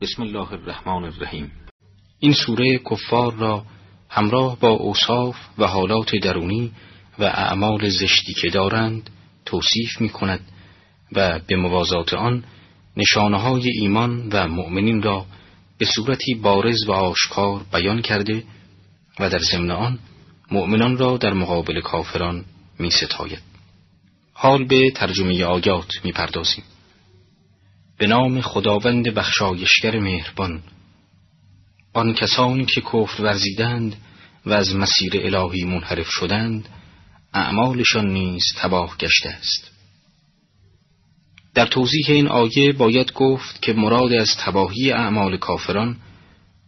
بسم الله الرحمن الرحیم این سوره کفار را همراه با اوصاف و حالات درونی و اعمال زشتی که دارند توصیف می کند و به موازات آن نشانه های ایمان و مؤمنین را به صورتی بارز و آشکار بیان کرده و در ضمن آن مؤمنان را در مقابل کافران می ستاید. حال به ترجمه آیات می پردازیم. به نام خداوند بخشایشگر مهربان. آن کسانی که کفر ورزیدند و از مسیر الهی منحرف شدند اعمالشان نیز تباه گشته است. در توضیح این آیه باید گفت که مراد از تباهی اعمال کافران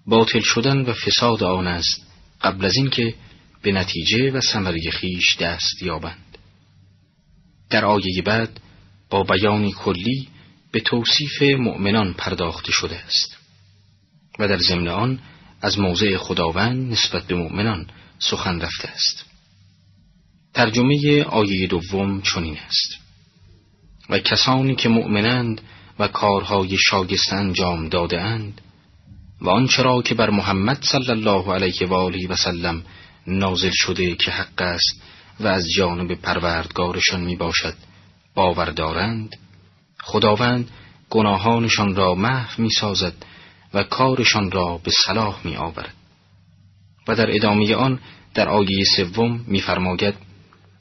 باطل شدن و فساد آن است قبل از اینکه به نتیجه و ثمره خیش دست یابند. در آیه بعد با بیانی کلی به توصیف مؤمنان پرداخته شده است و در ضمن آن از موضع خداوند نسبت به مؤمنان سخن رفته است. ترجمه آیه دوم چنین است. و کسانی که مؤمنند و کارهای شاگست انجام داده اند و آنچرا که بر محمد صلی الله علیه و آله و سلم نازل شده که حق است و از جانب پروردگارشان می باشد باور دارند خداوند گناهانشان را محو می سازد و کارشان را به صلاح می آورد و در ادامه آن در آیه سوم میفرماید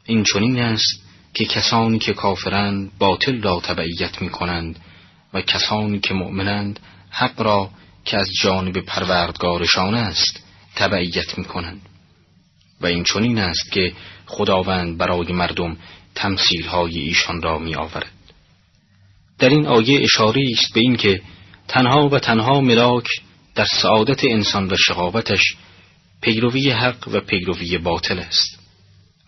این چنین است که کسانی که کافرند باطل را تبعیت می کنند و کسانی که مؤمنند حق را که از جانب پروردگارشان است تبعیت می کنند و این چنین است که خداوند برای مردم تمثیل های ایشان را می آورد در این آیه اشاره است به اینکه تنها و تنها ملاک در سعادت انسان و شقاوتش پیروی حق و پیروی باطل است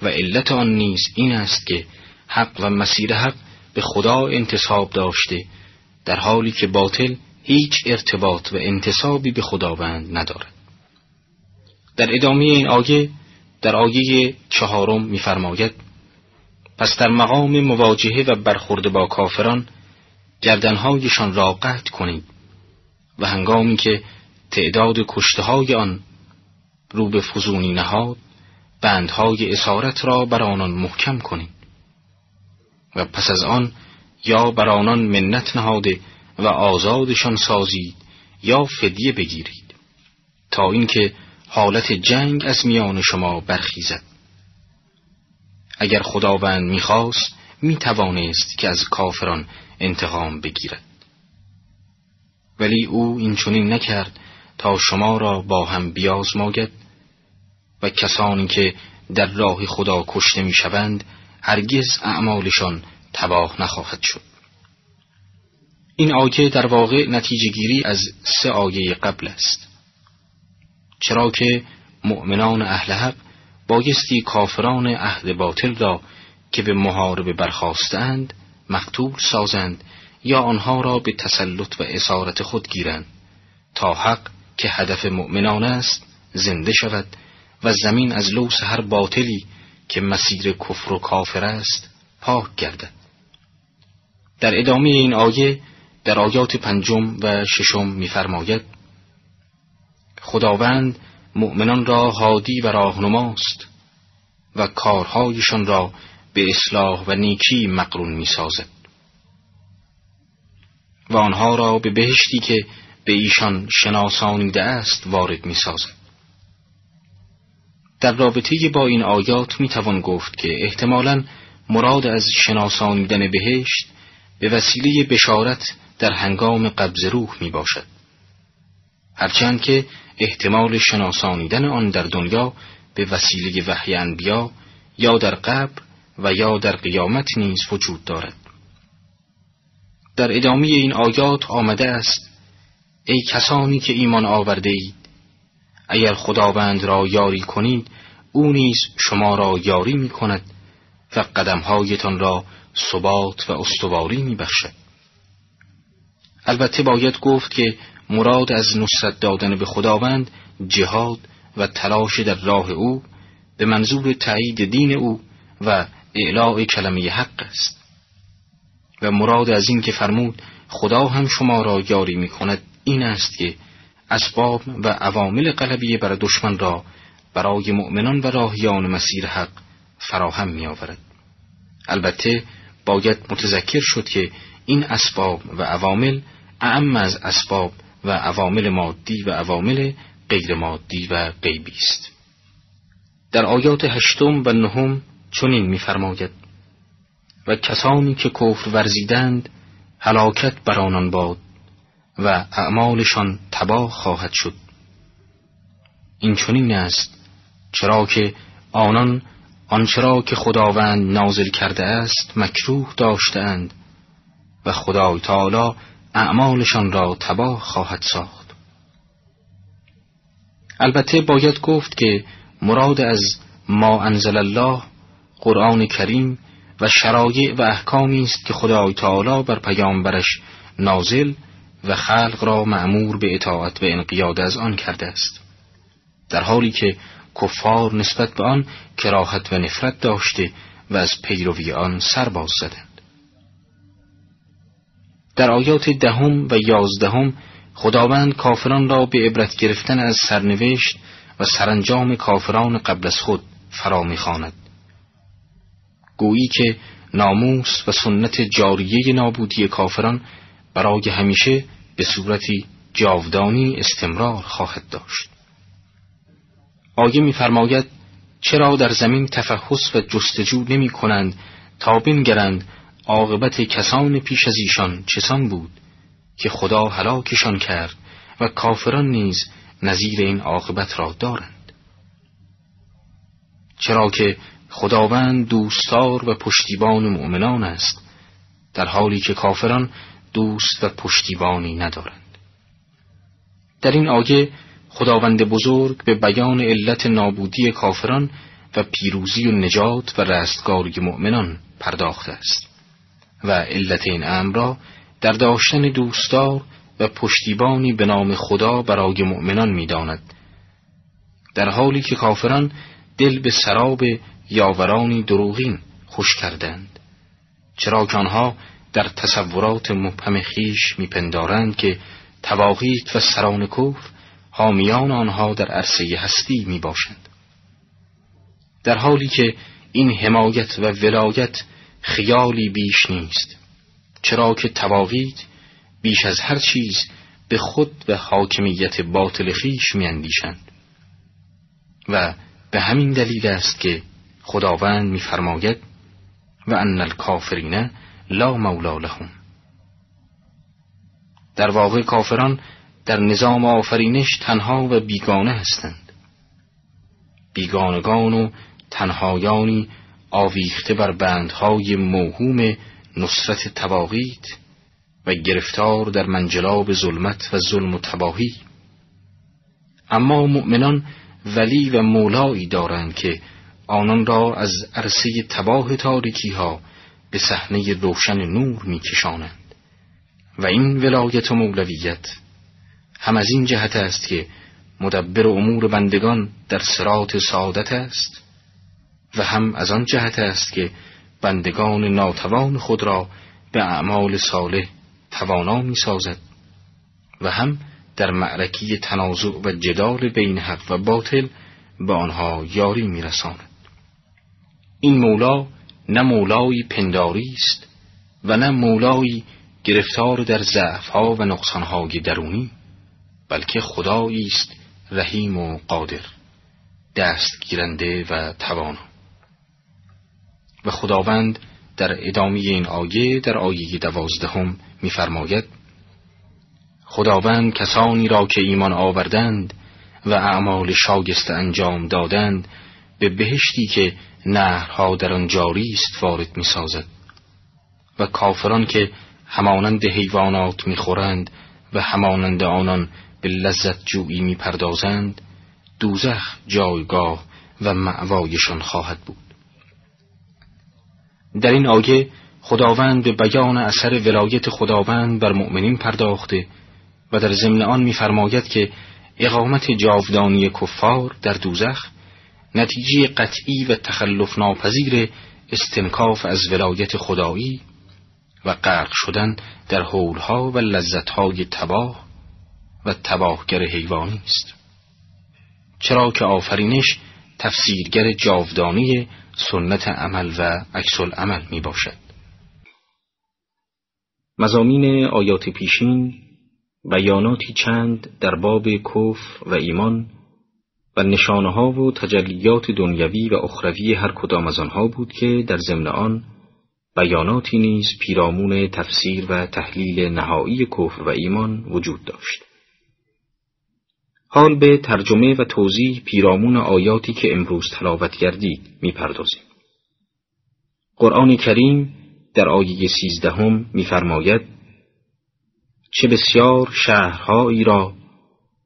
و علت آن نیز این است که حق و مسیر حق به خدا انتصاب داشته در حالی که باطل هیچ ارتباط و انتصابی به خداوند ندارد. در ادامه این آیه در آیه چهارم می‌فرماید پس در مقام مواجهه و برخورد با کافران گردنهایشان را قطع کنید و هنگامی که تعداد کشته های آن رو به فزونی نهاد بندهای اسارت را بر آنان محکم کنید و پس از آن یا بر آنان منت نهاده و آزادشان سازید یا فدیه بگیرید تا اینکه حالت جنگ از میان شما برخیزد. اگر خداوند می‌خواست می‌توانست که از کافران انتقام بگیرد. ولی او این چنین نکرد تا شما را با هم بیازماید و کسانی که در راه خدا کشته می‌شوند هرگز اعمالشان تباه نخواهد شد. این آیه در واقع نتیجه گیری از سه آیه قبل است. چرا که مؤمنان اهل حق بایستی کافران عهد باطل را که به محاربه برخواستند مقتول سازند یا آنها را به تسلط و اسارت خود گیرند تا حق که هدف مؤمنان است زنده شود و زمین از لوس هر باطلی که مسیر کفر و کافر است پاک گردد. در ادامه این آیه در آیات پنجم و ششم می‌فرماید خداوند مؤمنان را هادی و راهنماست و کارهایشان را به اصلاح و نیکی مقرون می سازد و آنها را به بهشتی که به ایشان شناسانیده است وارد می سازد. در رابطه با این آیات می توان گفت که احتمالا مراد از شناسانیدن بهشت به وسیله بشارت در هنگام قبض روح می باشد. هرچند که احتمال شناسانیدن آن در دنیا به وسیله وحی انبیا یا در قبر و یا در قیامت نیز وجود دارد در ادامه این آیات آمده است ای کسانی که ایمان آورده اید اگر خداوند را یاری کنید او نیز شما را یاری می کند و قدمهایتان را ثبات و استواری می بخشد. البته باید گفت که مراد از نصرت دادن به خداوند جهاد و تلاش در راه او به منظور تایید دین او و اعلاء کلمه حق است. و مراد از این که فرمود خدا هم شما را یاری می کند این است که اسباب و عوامل قلبی بر دشمن را برای مؤمنان و راهیان مسیر حق فراهم می آورد. البته باید متذکر شد که این اسباب و عوامل اعم از اسباب و عوامل مادی و عوامل غیر مادی و غیبی است. در آیات هشتم و نهم چنین می‌فرماید. و کسانی که کفر ورزیدند هلاکت بر آنان باد و اعمالشان تباه خواهد شد. این چنین است چرا که آنان آنچرا که خداوند نازل کرده است مکروه داشتند و خدای تعالی اعمالشان را تباه خواهد ساخت. البته باید گفت که مراد از ما انزل الله قرآن کریم و شرایع و احکامی است که خدای تعالی بر پیامبرش نازل و خلق را معمور به اطاعت و انقیاد از آن کرده است. در حالی که کفار نسبت به آن کراهت و نفرت داشته و از پیروی آن سر باز زدند. در آیات دهم و یازدهم خداوند کافران را به عبرت گرفتن از سرنوشت و سرانجام کافران قبل از خود فرا می‌خواند. گویی که ناموس و سنت جاریه نابودی کافران برای همیشه به صورتی جاودانی استمرار خواهد داشت. آیه میفرماید چرا در زمین تفحص و جستجو نمی کنند تا بنگرند عاقبت کسان پیش از ایشان چسان بود که خدا هلاکشان کرد و کافران نیز نظیر این عاقبت را دارند؟ چرا که خداوند دوستار و پشتیبان مؤمنان است در حالی که کافران دوست و پشتیبانی ندارند. در این آیه خداوند بزرگ به بیان علت نابودی کافران و پیروزی و نجات و رستگاری مؤمنان پرداخته است و علت این امر را در داشتن دوستدار و پشتیبانی به نام خدا برای مؤمنان می‌داند در حالی که کافران دل به سراب یاورانی دروغین خوش کردند چرا که آنها در تصورات مبهم خیش میپندارند که تواقیت و سران کفر حامیان آنها در عرصه هستی می باشند. در حالی که این حمایت و ولایت خیالی بیش نیست چرا که تواقید بیش از هر چیز به خود و حاکمیت باطل خیش اندیشند و به همین دلیل است که خداوند میفرماید و ان الکافرین لا مولا لهم. در واقع کافران در نظام آفرینش تنها و بیگانه هستند. بیگانگان و تنهایانی آویخته بر بندهای موهوم نصرت تواغیت و گرفتار در منجلاب ظلمت و ظلم و تباهی. اما مؤمنان ولی و مولایی دارند که آنان را از عرصه تباه تاریکی ها به صحنه روشن نور میکشانند و این ولایت و مولویت هم از این جهت است که مدبر امور بندگان در سرات سعادت است و هم از آن جهت است که بندگان ناتوان خود را به اعمال صالح توانا می سازد و هم در معرکی تنازع و جدال بین حق و باطل به آنها یاری می رساند. این مولا نه مولایی پنداری است و نه مولایی گرفتار در ضعفها و نقصانهای درونی بلکه خدایی است رحیم و قادر دستگیرنده و توانا و خداوند در ادامه این آیه در آیه دوازدهم می‌فرماید خداوند کسانی را که ایمان آوردند و اعمال شاگست انجام دادند به بهشتی که نهرها در آن جاری است وارد می‌سازد. و کافران که همانند حیوانات می‌خورند و همانند آنان به لذت جویی می‌پردازند دوزخ جایگاه و معوایشان خواهد بود. در این آیه خداوند به بیان اثر ولایت خداوند بر مؤمنین پرداخته و در ضمن آن میفرماید که اقامت جاودانی کفار در دوزخ نتیجه قطعی و تخلف ناپذیر استنکاف از ولایت خدایی و غرق شدن در حولها و لذتهای تباه و تباهگر حیوانی است. چرا که آفرینش تفسیرگر جاودانی سنت عمل و عکس عمل می باشد. مزامین آیات پیشین بیاناتی چند در باب کفر و ایمان و نشانه ها و تجلیات دنیوی و اخروی هر کدام از آنها بود که در ضمن آن بیاناتی نیز پیرامون تفسیر و تحلیل نهایی کفر و ایمان وجود داشت. حال به ترجمه و توضیح پیرامون آیاتی که امروز تلاوت گردید می‌پردازیم. قرآن کریم در آیه سیزدهم میفرماید چه بسیار شهرهایی را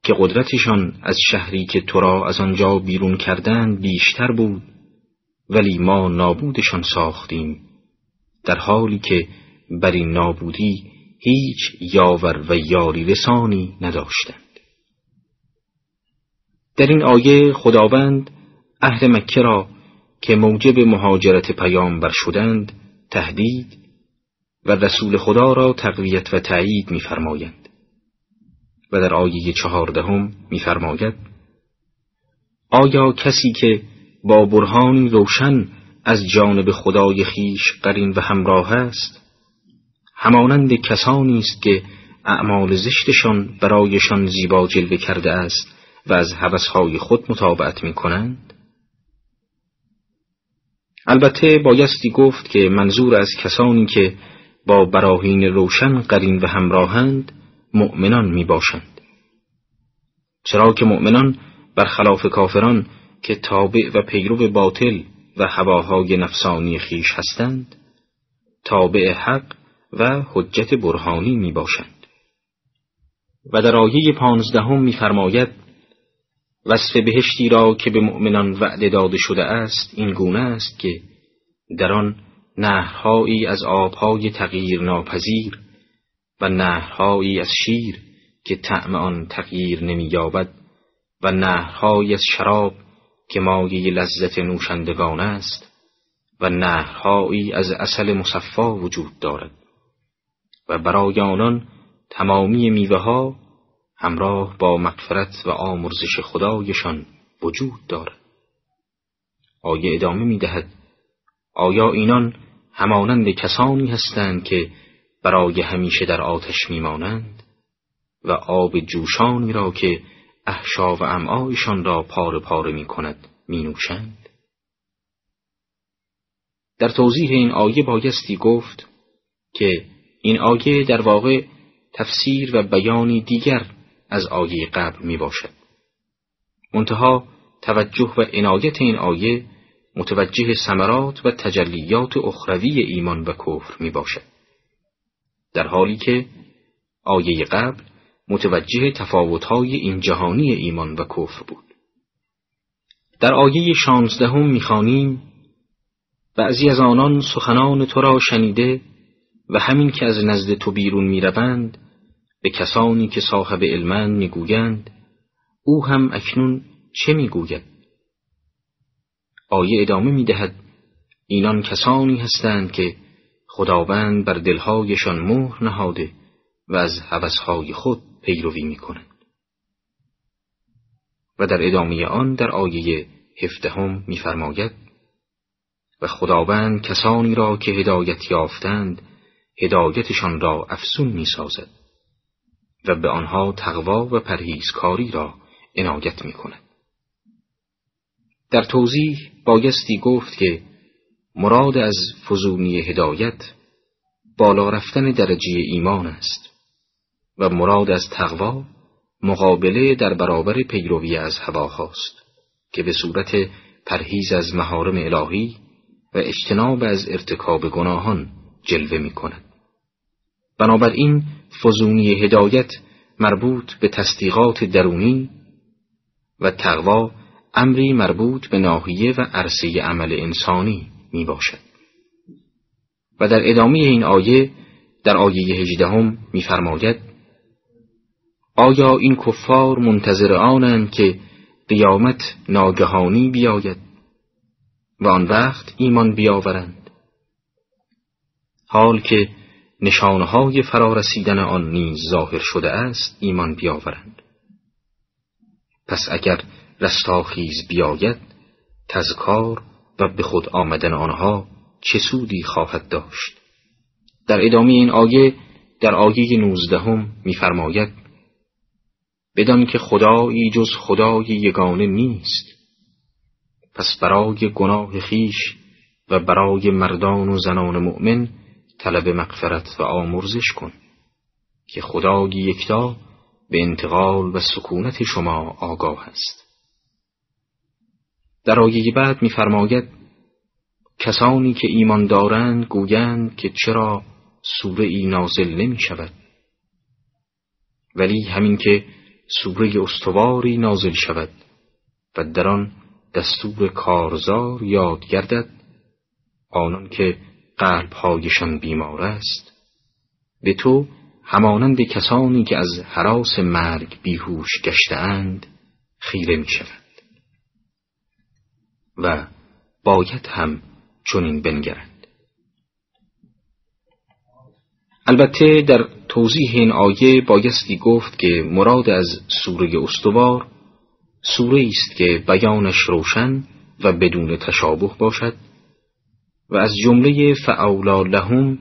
که قدرتشان از شهری که تو را از آنجا بیرون کردن بیشتر بود ولی ما نابودشان ساختیم در حالی که بر این نابودی هیچ یاور و یاری رسانی نداشتند. در این آیه خداوند اهل مکه را که موجب مهاجرت پیامبر شدند تهدید و رسول خدا را تقویت و تایید می‌فرمایند. و در آیه چهاردهم می‌فرماید آیا کسی که با برهانی روشن از جانب خدای خیش قرین و همراه است همانند کسانی است که اعمال زشتشان برایشان زیبا جلوه کرده است و از هوسهای خود مطابقت می کنند؟ البته بایستی گفت که منظور از کسانی که با براهین روشن قرین و همراهند مؤمنان می باشند. چرا که مؤمنان برخلاف کافران که تابع و پیرو باطل و هواهای نفسانی خیش هستند تابع حق و حجت برهانی می باشند. و در آیه پانزدهم میفرماید وصف بهشتی را که به مؤمنان وعده داده شده است این گونه است که در آن نهرهایی از آبهای تغییر ناپذیر و نهرهایی از شیر که طعم آن تغییر نمییابد و نهرهایی از شراب که مایه لذت نوشندگان است و نهرهایی از اصل مصفا وجود دارد و برای آنان تمامی میوه ها همراه با مغفرت و آمرزش خدایشان وجود دارد. آیه ادامه می دهد آیا اینان همانند کسانی هستند که برای همیشه در آتش میمانند و آب جوشانی را که احشا و امعایشان را پاره پاره می کند می نوشند؟ در توضیح این آیه بایستی گفت که این آیه در واقع تفسیر و بیانی دیگر از آیه قبل می باشد. منتها توجه و عنایت این آیه متوجه ثمرات و تجلیات اخروی ایمان و کفر می باشد. در حالی که آیه قبل متوجه تفاوتهای این جهانی ایمان و کفر بود. در آیه شانزدهم می‌خوانیم بعضی از آنان سخنان تو را شنیده و همین که از نزد تو بیرون می‌روند به کسانی که صاحب علمن می‌گویند او هم اکنون چه می‌گوید آیه ادامه می‌دهد اینان کسانی هستند که خداوند بر دلهایشان مهر نهاده و از هوسهای خود پیروی می‌کنند. و در ادامه آن در آیه هفدهم میفرماید و خداوند کسانی را که هدایت یافتند هدایتشان را افسون می‌سازد و به آنها تقوا و پرهیزکاری را عنایت می‌کند. در توضیح بایستی گفت که مراد از فزونی هدایت بالا رفتن درجه ایمان است و مراد از تقوا مقابله در برابر پیروی از هواهاست که به صورت پرهیز از مهارم الهی و اجتناب از ارتکاب گناهان جلوه می کند. بنابراین فزونی هدایت مربوط به تصدیقات درونی و تقوا امری مربوط به ناحیه و عرصه عمل انسانی می باشد. و در ادامه این آیه در آیه هجدهم میفرماید آیا این کفار منتظر آنند که قیامت ناگهانی بیاید و آن وقت ایمان بیاورند حال که نشانهای فرارسیدن آن نیز ظاهر شده است ایمان بیاورند پس اگر رستاخیز بیاید تذکار و به خود آمدن آنها چه سودی خواهد داشت. در ادامه این آیه در آیه نوزدهم می‌فرماید بدان که خدایی جز خدای یگانه نیست پس برای گناه خیش و برای مردان و زنان مؤمن طلب مغفرت و آمرزش کن که خدای یکتا به انتقال و سکونت شما آگاه است. در آیه بعد می‌فرماید کسانی که ایمان دارند گویند که چرا سوره ای نازل نمی شود ولی همین که سوره استواری نازل شود و در آن دستور کارزار یاد گردد آنان که قلبهایشان بیمار است به تو همانند کسانی که از حراس مرگ بیهوش گشتهاند خیره می شود و باید هم چنین بنگرند البته در توضیح این آیه بایستی گفت که مراد از سوره استوار سوره است که بیانش روشن و بدون تشابه باشد و از جمله فعولا لهم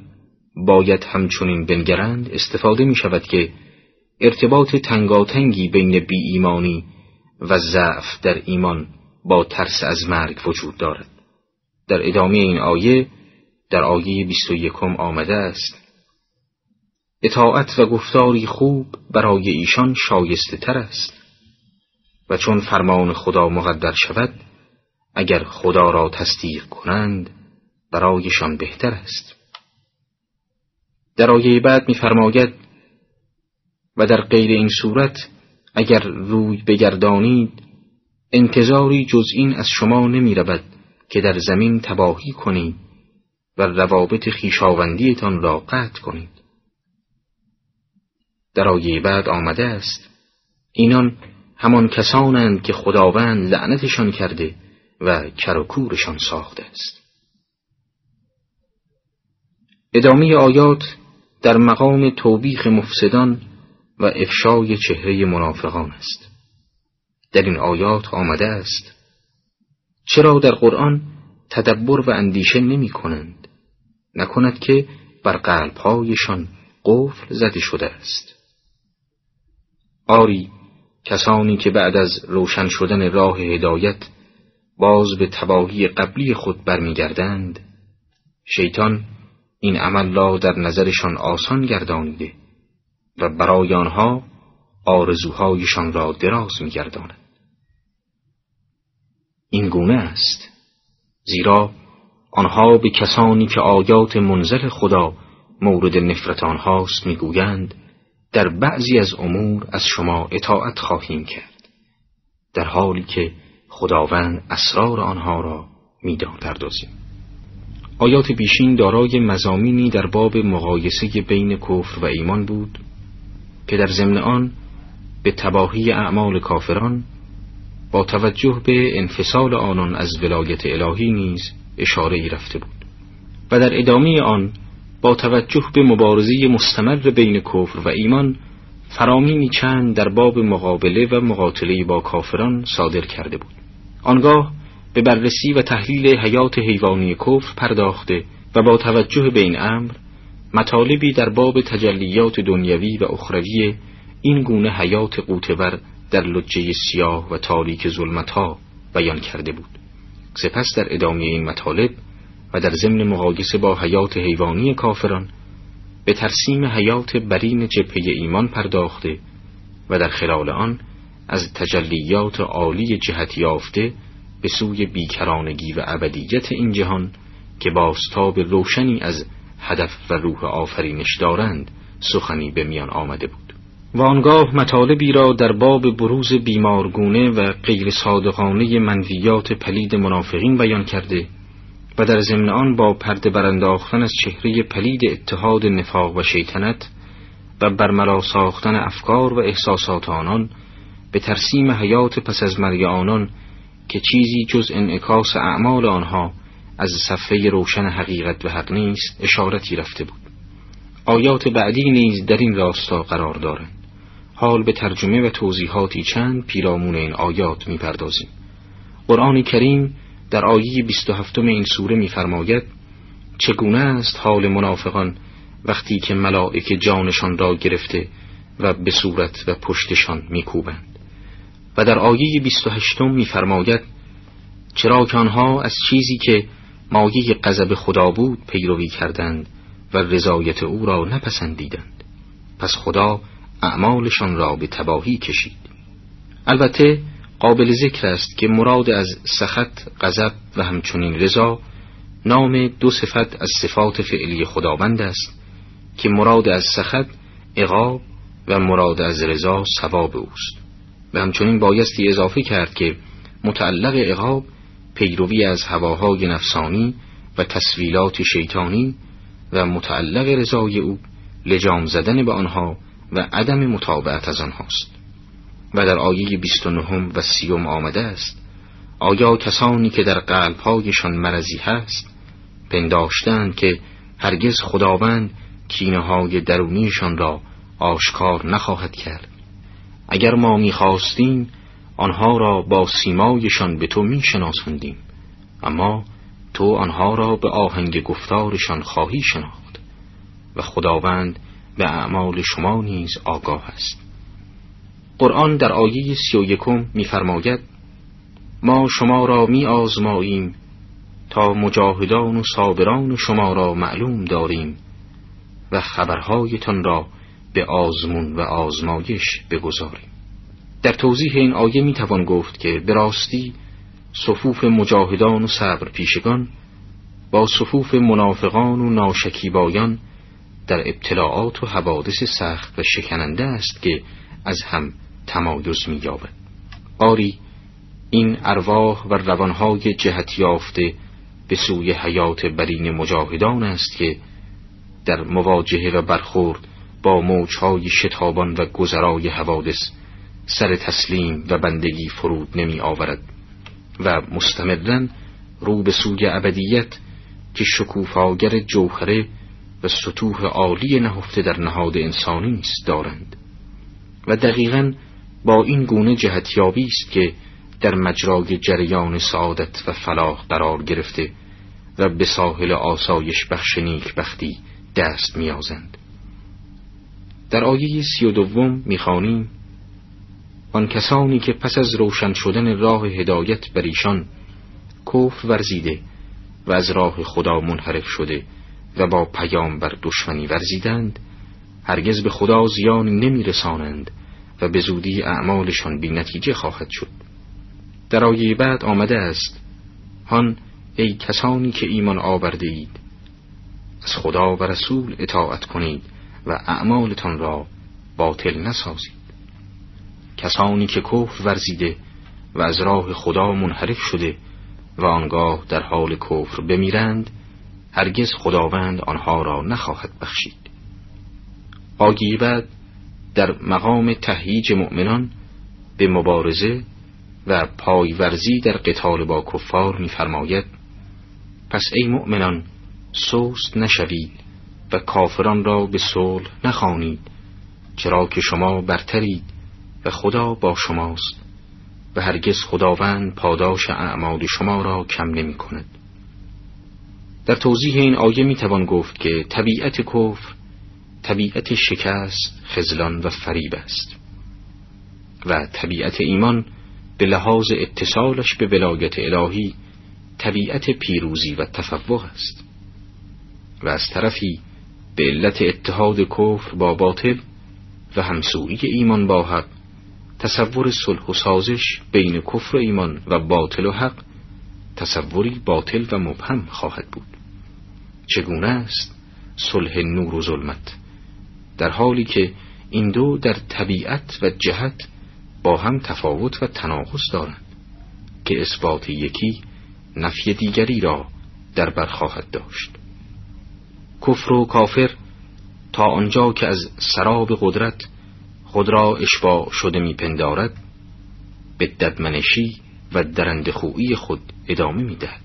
باید همچنین بنگرند استفاده می شود که ارتباط تنگاتنگی بین بی ایمانی و ضعف در ایمان با ترس از مرگ وجود دارد. در ادامه این آیه در آیه 21 آمده است اطاعت و گفتاری خوب برای ایشان شایسته تر است. و چون فرمان خدا مقدر شود اگر خدا را تصدیق کنند برایشان بهتر است. در آیه بعد می‌فرماید و در غیر این صورت اگر روی بگردانید انتظاری جز این از شما نمی رود که در زمین تباهی کنید و روابط خیشاوندیتان را قطع کنید. در آیه بعد آمده است اینان همان کسانند که خداوند لعنتشان کرده و کرکورشان ساخته است. ادامه آیات در مقام توبیخ مفسدان و افشای چهره منافقان است. در این آیات آمده است. چرا در قرآن تدبر و اندیشه نمی کنند؟ نکند که بر قلبهایشان قفل زده شده است. آری کسانی که بعد از روشن شدن راه هدایت باز به تباهی قبلی خود برمیگردند شیطان این عمل را در نظرشان آسان گردانیده و برای آنها آرزوهایشان را دراز میگرداند. این گونه است. زیرا آنها به کسانی که آیات منزل خدا مورد نفرت آنهاست می‌گویند در بعضی از امور از شما اطاعت خواهیم کرد در حالی که خداوند اسرار آنها را میدان پردازیم. آیات بیشین دارای مزامینی در باب مقایسه بین کفر و ایمان بود که در ضمن آن به تباهی اعمال کافران با توجه به انفصال آنان از ولایت الهی نیز اشاره ای رفته بود. و در ادامه آن با توجه به مبارزه مستمر بین کفر و ایمان فرامینی چند در باب مقابله و مقاتله با کافران صادر کرده بود. آنگاه به بررسی و تحلیل حیات حیوانی کفر پرداخته و با توجه به این امر مطالبی در باب تجلیات دنیوی و اخروی این گونه حیات قوتور در لجه سیاه و تاریک ظلمتها بیان کرده بود. سپس در ادامه این مطالب و در ضمن مقایسه با حیات حیوانی کافران به ترسیم حیات برین جبهه ایمان پرداخته و در خلال آن از تجلیات عالی جهت یافته به سوی بیکرانگی و ابدیت این جهان که باستاب روشنی از هدف و روح آفرینش دارند سخنی به میان آمده بود. و آنگاه مطالبی را در باب بروز بیمارگونه و غیر صادقانه منویات پلید منافقین بیان کرده و در ضمن آن با پرده برانداختن از چهره پلید اتحاد نفاق و شیطنت و برملا ساختن افکار و احساسات آنان به ترسیم حیات پس از مرگ آنان که چیزی جز انعکاس اعمال آنها از صفحه روشن حقیقت و حق نیست اشارتی رفته بود. آیات بعدی نیز در این راستا قرار دارند. حال به ترجمه و توضیحاتی چند پیرامون این آیات می‌پردازیم. قرآن کریم در آیه 27 این سوره میفرماید چگونه است حال منافقان وقتی که ملائک جانشان را گرفته و به صورت و پشتشان میکوبند؟ و در آیه 28 میفرماید چرا که آنها از چیزی که مایه غضب خدا بود پیروی کردند و رضایت او را نپسندیدند؟ پس خدا اعمالشان را به تباهی کشید. البته قابل ذکر است که مراد از سخط غضب و همچنین رضا نام دو صفت از صفات فعلی خداوند است که مراد از سخط عقاب و مراد از رضا ثواب اوست. و همچنین بایستی اضافه کرد که متعلق عقاب پیروی از هواهای نفسانی و تصویلات شیطانی و متعلق رضای او لجام زدن به آنها و عدم مطابعت از آنهاست. و در آیه 29 و سیوم آمده است آیا کسانی که در قلبهایشان مرضی هست پنداشتند که هرگز خداوند کینه های درونیشان را آشکار نخواهد کرد؟ اگر ما می‌خواستیم آنها را با سیمایشان به تو میشناسندیم اما تو آنها را به آهنگ گفتارشان خواهی شناخت. و خداوند به اعمال شما نیز آگاه است. قرآن در آیه سی و یکم میفرماید ما شما را می آزماییم تا مجاهدان و صابران شما را معلوم داریم و خبرهایتان را به آزمون و آزمایش بگذاریم. در توضیح این آیه می توان گفت که به راستی صفوف مجاهدان و صبر پیشگان با صفوف منافقان و ناشکیبایان در ابتلاعات و حوادث سخت و شکننده است که از هم تمایز می یابد. آری این ارواح و روانهای جهت یافته به سوی حیات برین مجاهدان است که در مواجهه و برخورد با موجهای شتابان و گذرای حوادث سر تسلیم و بندگی فرود نمی آورد و مستمرن رو به سوی ابدیت که شکوفاگر جوهره و سطوح عالی نهفته در نهاد انسانی است دارند. و دقیقا با این گونه جهتیابی است که در مجرای جریان سعادت و فلاح قرار گرفته و به ساحل آسایش بخش نیک بختی دست میازند در آیه سی و دوم می‌خوانیم آن کسانی که پس از روشن شدن راه هدایت بر ایشان کفر ورزیده و از راه خدا منحرف شده و با پیام بر دشمنی ورزیدند هرگز به خدا زیان نمی رسانند و به زودی اعمالشان بی نتیجه خواهد شد. در آیه بعد آمده است هان ای کسانی که ایمان آورده اید از خدا و رسول اطاعت کنید و اعمالتان را باطل نسازید. کسانی که کفر ورزیده و از راه خدا منحرف شده و آنگاه در حال کفر بمیرند هرگز خداوند آنها را نخواهد بخشید آگی بعد در مقام تهییج مؤمنان به مبارزه و پایورزی در قتال با کفار می‌فرماید پس ای مؤمنان سوست نشوید و کافران را به صلح نخوانید چرا که شما برترید و خدا با شماست و هرگز خداوند پاداش اعمال شما را کم نمی کند. در توضیح این آیه می توان گفت که طبیعت کفر طبیعت شکست، خزلان و فریب است. و طبیعت ایمان به لحاظ اتصالش به ولایت الهی طبیعت پیروزی و تفوق است. و از طرفی به علت اتحاد کفر با باطل و همسوری ایمان با حق تصور صلح و سازش بین کفر ایمان و باطل و حق تصوری باطل و مبهم خواهد بود. چگونه است صلح نور و ظلمت؟ در حالی که این دو در طبیعت و جهت با هم تفاوت و تناقض دارند که اثبات یکی نفی دیگری را در بر خواهد داشت. کفر و کافر تا آنجا که از سراب قدرت خود را اشباع شده میپندارد به ددمنشی و درند خویی خود ادامه می‌دهد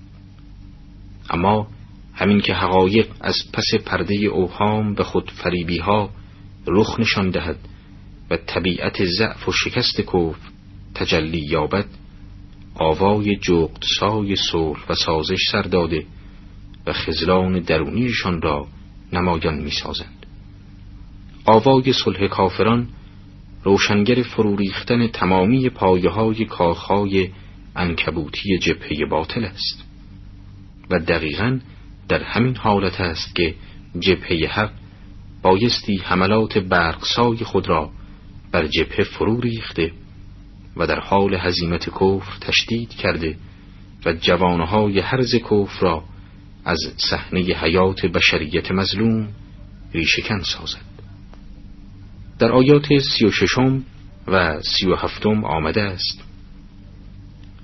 اما همین که حقایق از پس پرده اوهام به خود فریبی ها رخ نشان دهد و طبیعت ضعف و شکست کفر تجلی یابد آوای جغد سای صلح و سازش سر داده و خزلان درونیشان را نمایان می سازند. آوای صلح کافران روشنگر فرو ریختن تمامی پایه های کاخهای انکبوتی جبهه باطل است. و دقیقا در همین حالت است که جبهه حق بایستی حملات برقسای خود را بر جبهه فرو ریخته و در حال هزیمت کفر تشدید کرده و جوانهای حرز کفر را از صحنه حیات بشریت مظلوم ریشکن سازد. در آیات سی و ششم و سی و هفتم آمده است.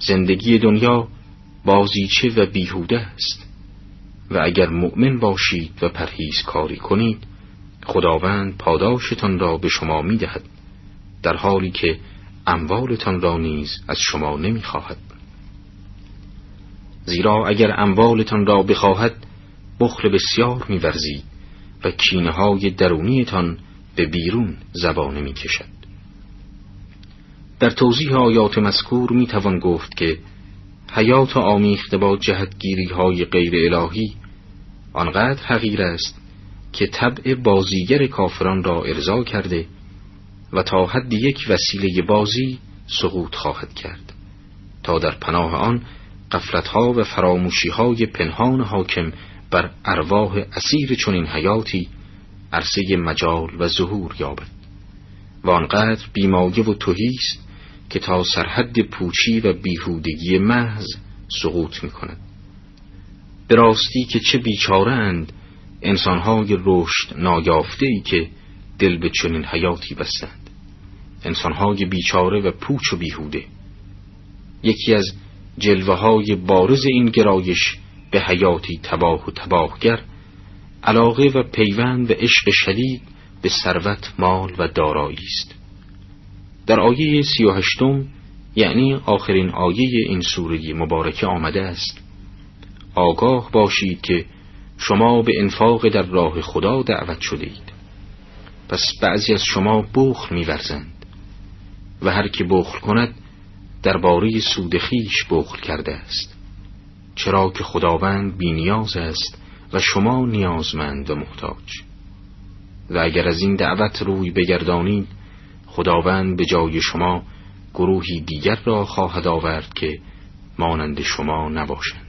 زندگی دنیا بازیچه و بیهوده است و اگر مؤمن باشید و پرهیز کاری کنید خداوند پاداشتان را به شما می دهد در حالی که اموالتان را نیز از شما نمی خواهد زیرا اگر اموالتان را بخواهد بخل بسیار میورزید و کینه های درونیتان به بیرون زبانه می کشد. در توضیح آیات مذکور می توان گفت که حیات آمیخته با جهتگیری های غیر الهی آنقدر حقیر است که طبع بازیگر کافران را ارضا کرده و تا حد یک وسیله بازی سقوط خواهد کرد. تا در پناه آن قفلتها و فراموشیهای پنهان حاکم بر ارواح اسیر چنین حیاتی عرصه مجال و ظهور یابد و آنقدر بیمایه و توهیست که تا سرحد پوچی و بیهودگی محض سقوط می کند به راستی که چه بیچارند انسانهای رشد نایافته ای که دل به چنین حیاتی بستند. انسانهای بیچاره و پوچ و بیهوده. یکی از جلوه های بارز این گرایش به حیاتی تباه و تباهگر علاقه و پیوند و عشق شدید به ثروت مال و دارایی است. در آیه سی و هشتم یعنی آخرین آیه این سوره مبارکه آمده است. آگاه باشید که شما به انفاق در راه خدا دعوت شده اید پس بعضی از شما بخل میورزند و هر که بخل کند درباره سود خیش بخل کرده است. چرا که خداوند بینیاز است و شما نیازمند و محتاج. و اگر از این دعوت روی بگردانید خداوند به جای شما گروهی دیگر را خواهد آورد که مانند شما نباشند.